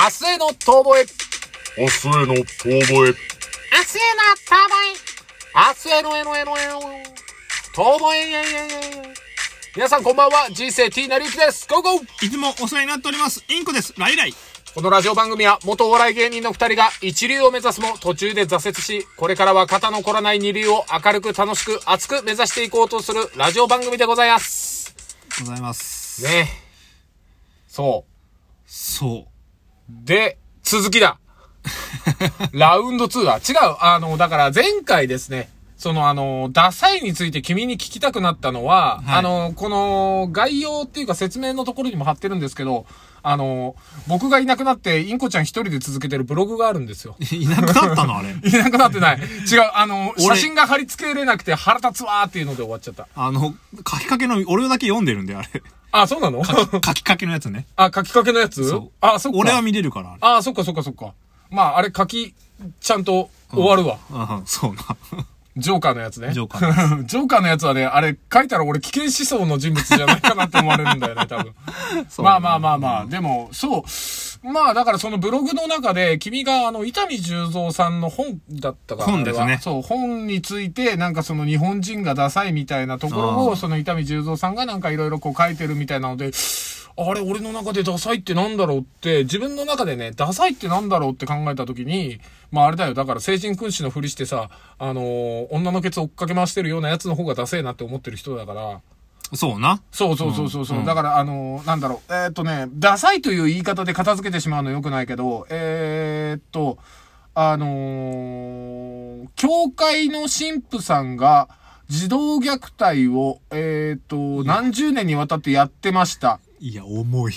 明日への遠吠え。明日への遠吠え。明日への遠吠え。明日へのえのえのえの。遠吠え。皆さんこんばんは。人生 T なりゆきです。ゴーゴーいつもお世話になっております。インコです。ライライ。このラジオ番組は元お笑い芸人の二人が一流を目指すも途中で挫折し、これからは肩の凝らない二流を明るく楽しく熱く目指していこうとするラジオ番組でございます。ございます。ねそ。そうで、続きだ。ラウンド2は違う。あの、だから前回ですね。そのあの、ダサいについて君に聞きたくなったのは、はいあの、この概要っていうか説明のところにも貼ってるんですけど、あの、僕がいなくなって、インコちゃん一人で続けてるブログがあるんですよ。う。いなくなったの？あれ。いなくなってない。違う、あの、俺写真が貼り付けれなくて腹立つわーっていうので終わっちゃった。あの、書きかけの、俺だけ読んでるんで、あれ。あ、そうなの？書 きかけのやつね。あ、書きかけのやつ？そうあ、そっか。俺は見れるから、あそっかそっかそっか。まあ、あれ書き、ちゃんと終わるわ。あそうな。ジョーカーのやつね。ジョーカーの ジョーカーのやつはね、あれ書いたら俺危険思想の人物じゃないかなって思われるんだよね、多分。そうまあまあまあまあ、でも、そう。まあだからそのブログの中で、君があの、伊丹十三さんの本だったか本ですね。そう、本について、なんかその日本人がダサいみたいなところを、その伊丹十三さんがなんかいろいろこう書いてるみたいなので、あれ、俺の中でダサいってなんだろうって、自分の中でね、ダサいってなんだろうって考えたときに、まああれだよ、だから成人君子のふりしてさ、あのー女のケツ追っかけ回してるようなやつの方がダセえなって思ってる人だから、そうな？そうそうそうそうそう、うん。だからあのーなんだろう、えーっとね、ダサいという言い方で片付けてしまうのよくないけど、えーっと、あのー教会の神父さんが児童虐待を、えーっと、何十年にわたってやってました。いや、重い。っ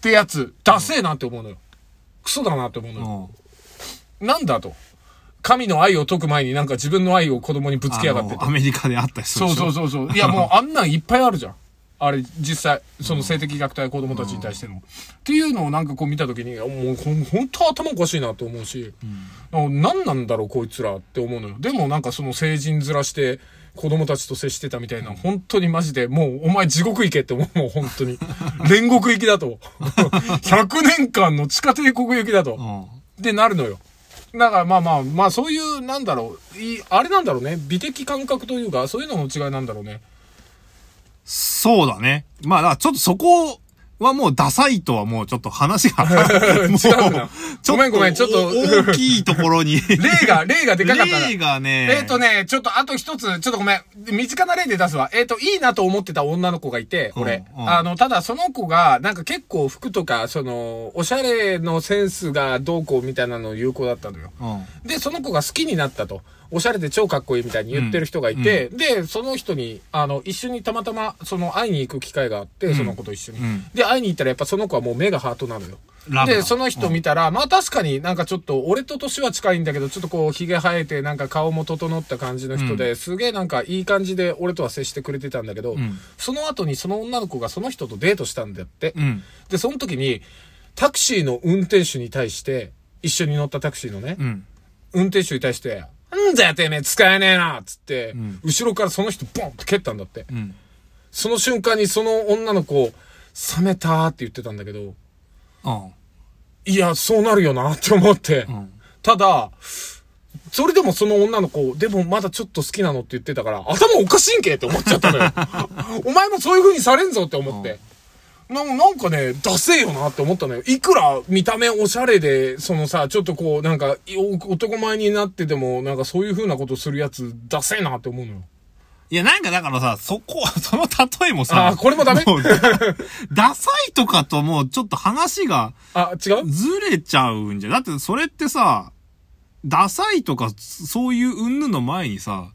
てやつ、ダセえなって思うのよ。クソだなって思うのうよ。ん。なんだと。神の愛を解く前になんか自分の愛を子供にぶつけやがってアメリカであった人そうそうう。そうそう。いやもうあんなんいっぱいあるじゃん。あれ、実際、その性的虐待子供たちに対しての。っていうのをなんかこう見たときに、もうほん本当頭おかしいなと思うし、うん、何なんだろうこいつらって思うのよ。でもなんかその成人面して、子供たちと接してたみたいな、本当にマジで、もうお前地獄行けって思う、もう本当に。煉獄行きだと。100年間の地下帝国行きだと。うん。ってなるのよ。だからまあまあ、まあそういう、なんだろう、いあれなんだろうね。美的感覚というか、そういうのの違いなんだろうね。そうだね。まあ、ちょっとそこはもうダサいとはもうちょっと話が。もうちょっとごめんごめんちょっとお大きいところに。例が、例がでかかったな。例がね。えっ、とね、ちょっとあと一つ、ちょっとごめん。身近な例で出すわ。えっ、と、いいなと思ってた女の子がいて、俺。うんうんあの、ただその子が、なんか結構服とか、その、おしゃれのセンスがどうこうみたいなの有効だったのよ。うん。で、その子が好きになったと。おしゃれで超かっこいいみたいに言ってる人がいて、で、その人に、あの、一緒にたまたま、その、会いに行く機会があって、その子と一緒に。うんで、会いに行ったらやっぱその子はもう目がハートなのよ。で、その人見たら、まあ確かになんかちょっと、俺と年は近いんだけど、ちょっとこう、髭生えて、なんか顔も整った感じの人で、すげえなんかいい感じで俺とは接してくれてたんだけど、んその後にその女の子がその人とデートしたんだって。うん。で、その時に、タクシーの運転手に対して、一緒に乗ったタクシーのね、うん。運転手に対して、なんだよてめえ使えねえなっつって、ん後ろからその人ボンって蹴ったんだって。うん。その瞬間にその女の子、冷めたーって言ってたんだけど、うん。いや、そうなるよなって思って。んただ、それでもその女の子、でもまだちょっと好きなのって言ってたから、頭おかしいんけって思っちゃったのよ。お前もそういう風にされんぞって思って。ななんかね、ダセえよなって思ったのよ。いくら見た目おしゃれで、そのさ、ちょっとこう、なんか、男前になってても、なんかそういう風なことするやつ、ダセえなって思うのよ。いや、なんかだからさ、そこ、その例えもさ。あーこれもダメ？う ダサいとかともうちょっと話があ、違う？ずれちゃうんじゃん。だってそれってさ、ダサいとか、そういう云々の前にさ、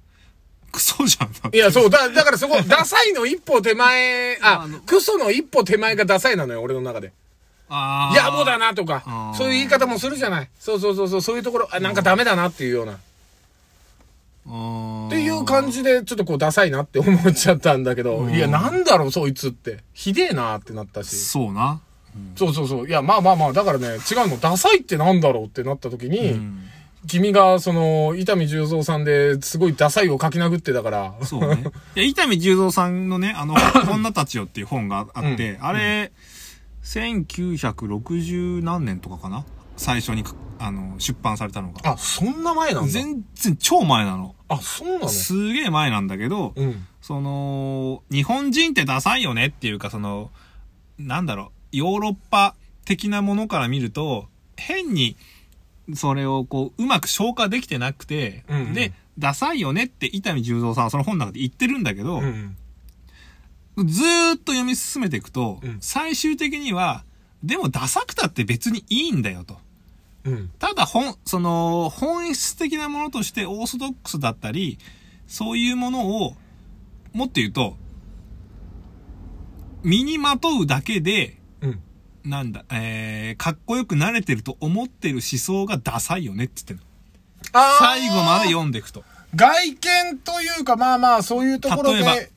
クソじゃん。いや、そう、だ、だからそこ、ダサいの一歩手前、あクソの一歩手前がダサいなのよ、俺の中で。あー野暮だなとかそういう言い方もするじゃない。そうそうそうそう、そういうところ、あ、なんかダメだなっていうような。っっていう感じで、ちょっとこう、ダサいなって思っちゃったんだけど、うんいや、なんだろう、そいつって。ひでえなってなったし。そうな。そうそうそう。いや、まあまあまあ、だからね、違うの、ダサいってなんだろうってなった時に、うん。君が、その、伊丹十三さんですごいダサいを書き殴ってたから、そうね。いや、伊丹十三さんのね、あの、女たちよっていう本があって、あれ、1960何年とかかな？最初にかあの出版されたのが。あ、そんな前なんだ。全然超前なの。あ、そうなの？すげえ前なんだけど、うん。その、日本人ってダサいよねっていうか、その、なんだろう、ヨーロッパ的なものから見ると、変に、それをこう、うまく消化できてなくて、うんうんで、ダサいよねって伊丹十三さんはその本の中で言ってるんだけど、うん。ずーっと読み進めていくと、うん最終的には、でもダサくたって別にいいんだよと。うん。ただ本、その、本質的なものとしてオーソドックスだったり、そういうものを、もっと言うと、身にまとうだけで、うん。なんだ、えー、かっこよくなれてると思ってる思想がダサいよねって言ってんの。最後まで読んでいくと。外見というか、まあまあ、そういうところで。例え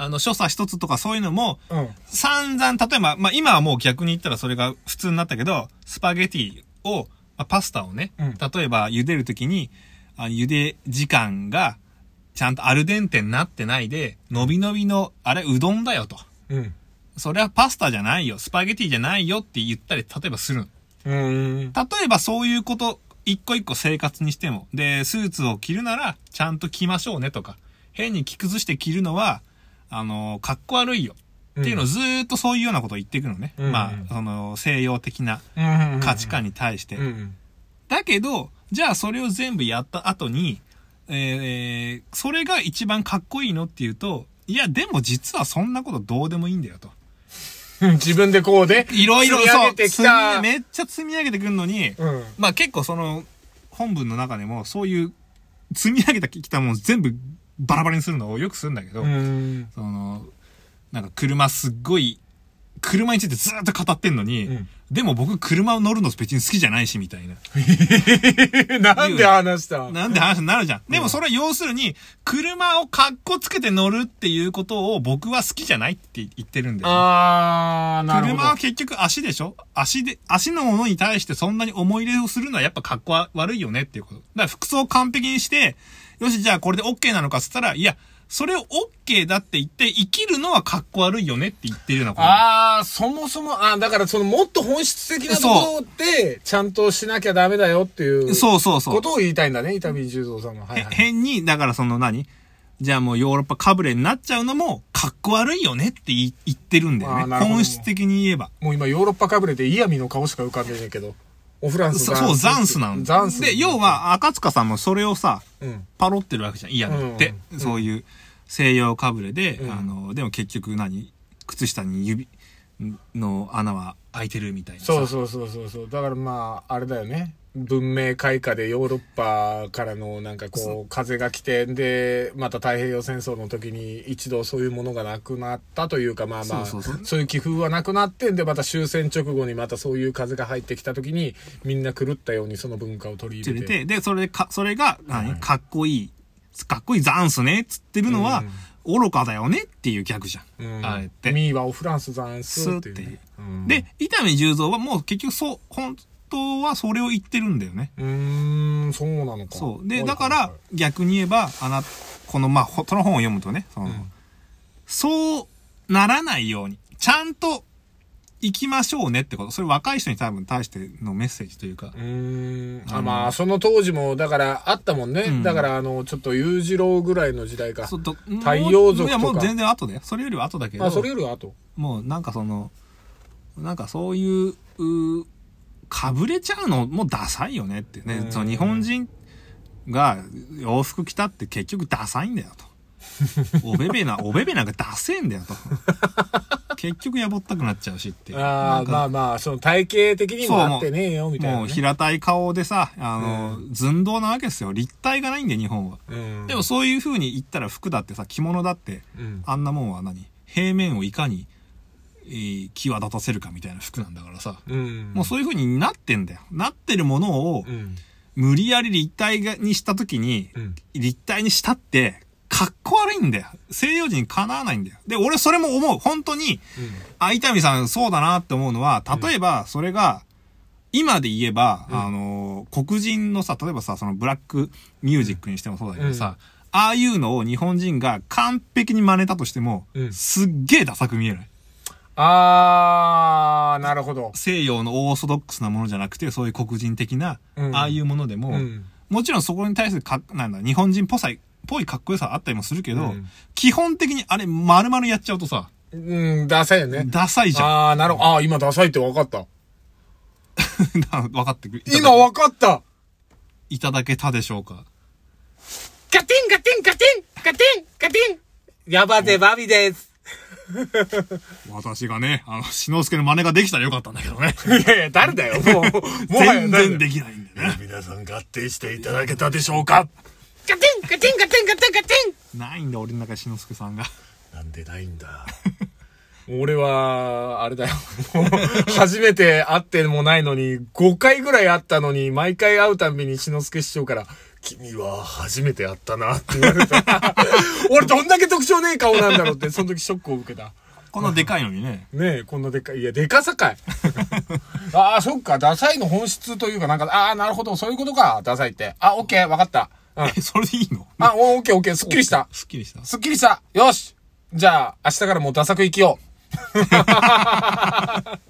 あの、所作一つとかそういうのも、うん。散々、例えば、まあ今はもう逆に言ったらそれが普通になったけど、スパゲティを、まあ、パスタをね、うん例えば茹でるときに、あ茹で時間が、ちゃんとアルデンテになってないで、伸び伸びの、あれ、うどんだよと。うん。それはパスタじゃないよ、スパゲティじゃないよって言ったり、例えばする。例えばそういうこと、一個一個生活にしても、で、スーツを着るなら、ちゃんと着ましょうねとか、変に着崩して着るのは、あの、かっこ悪いよ。っていうのをずーっとそういうようなことを言っていくのね。うんまあ、その、西洋的なうん。価値観に対して。うん。だけど、じゃあそれを全部やった後に、えー、それが一番かっこいいのっていうと、いや、でも実はそんなことどうでもいいんだよと。うん。自分でこうで。いろいろ積み上げてきた。めっちゃ積み上げてくるのに、うん。まあ結構その、本文の中でもそういう積み上げてきたもの全部バラバラにするのをよくするんだけど、うん。その、なんか車すっごい、車についてずーっと語ってんのに、うんでも僕車を乗るの別に好きじゃないし、みたいな。なんで話した？なんで話になるじゃん。でもそれは要するに、車をかっこつけて乗るっていうことを僕は好きじゃないって言ってるんだよね、あー、なるほど。車は結局足でしょ？足で、足のものに対してそんなに思い入れをするのはやっぱかっこ悪いよねっていうこと。だから服装を完璧にして、よし、じゃあこれで OK なのかっつったら、いや、それを OK だって言って、生きるのはかっこ悪いよねって言ってるようなこと。あー、そもそも、あーだからそのもっと本質的なところで、ちゃんとしなきゃダメだよっていう。そうそうそう。ことを言いたいんだね、伊丹十三さんの。はいへはい。変に、だからその何？じゃあもうヨーロッパかぶれになっちゃうのも、かっこ悪いよねって言ってるんだよね。本質的に言えば。もう今ヨーロッパかぶれて嫌味の顔しか浮かんでないけど。オフランスそそう、ザンスなんだ。ザンス。で、要、は、赤塚さんもそれをさ、うん。パロってるわけじゃん。イヤミって。うんそういう西洋かぶれで、うんあの、でも結局何？靴下に指の穴は開いてるみたいなさ。そうそうそうそうそう。だからまあ、あれだよね。文明開化でヨーロッパからのなんかこう風が来てでまた太平洋戦争の時に一度そういうものがなくなったというかまあまあそういう気風はなくなってんでまた終戦直後にまたそういう風が入ってきた時にみんな狂ったようにその文化を取り入れて。で、それでか、それが、何？かっこいい、かっこいいザンスねっつってるのは、愚かだよねっていうギャグじゃん。うん。あれって。ミーはオフランスザンスっていうね、スっていう。うん。で、伊丹十三はもう結局そう、本当はそれを言ってるんだよね。うーんそうなのかそう。で、はいだから逆に言えば、あな、この、まあ、ほその本を読むとね、その、うんそうならないように、ちゃんと行きましょうねってこと。それ若い人に多分対してのメッセージというか。うーん。あ、まあ、その当時も、だから、あったもんね。うんだから、あの、ちょっと裕次郎ぐらいの時代か。そうと太陽族とかいや、もう全然後だよ。それよりは後だけど。あ、それよりは後。もうなんかその、なんかそういう、うかぶれちゃうのもダサいよねってねう。んその日本人が洋服着たって結局ダサいんだよと。おべべな、おべべなんかダセえんだよと。結局やぼったくなっちゃうしって。ああ、まあまあ、その体型的にも合ってねえよ、みたいな、ね。もう平たい顔でさ、あの、寸胴なわけですよ。立体がないんだよ、日本は。うん。でもそういう風に言ったら服だってさ、着物だって、うん、あんなもんは何？平面をいかに、えー際立たせるかみたいな服なんだからさ。うん。もうそういう風になってんだよ。なってるものをう、ん。無理やり立体がにした時に、うん。立体にしたって、かっこ悪いんだよ。西洋人にかなわないんだよ。で、俺それも思う。本当に、あ、伊丹さんそうだなって思うのは、例えば、それが、今で言えば、うんあの、黒人のさ、例えばさ、そのブラックミュージックにしてもそうだけどさ、うんああいうのを日本人が完璧に真似たとしても、うんすっげえダサく見えない？あー、なるほど。西洋のオーソドックスなものじゃなくて、そういう黒人的な、うんああいうものでも、うんもちろんそこに対するか、なんだ、日本人っぽさ、ぽいかっこよさはあったりもするけど、うん基本的にあれ丸々やっちゃうとさ、うん、ダサいよね。ダサいじゃん。あー、なるほど。あー、今ダサいって分かった。分かってくる。今分かったいただけたでしょうか。ガテンガテンガテンガテンガテンヤバゼバビです。私がね、あの、しのすけの真似ができたらよかったんだけどね。いやいや、誰だよ、もう。もはや全然できないんだよね。皆さん合体していただけたでしょうかガテンガテンガテンガテンガテないんだ、俺の中でしのすけさんが。ンなんでないんだ。俺は、あれだよ。もう初めて会ってもないのに、5回ぐらい会ったのに、毎回会うたんびに篠介師匠から、君は初めて会ったなって言われた。俺どんだけ特徴ねえ顔なんだろうって、その時ショックを受けた。こんなでかいのにね。ねえ、こんなでっかい。いや、でかさかい。ああ、そっか、ダサいの本質というか、なんか、ああ、なるほど、そういうことか、ダサいって。あ、オッケー、わかった。うん。え、それでいいの？あ、オッケー、オッケー、すっきりした。すっきりした。すっきりした。よし。じゃあ、明日からもうダサく生きよう。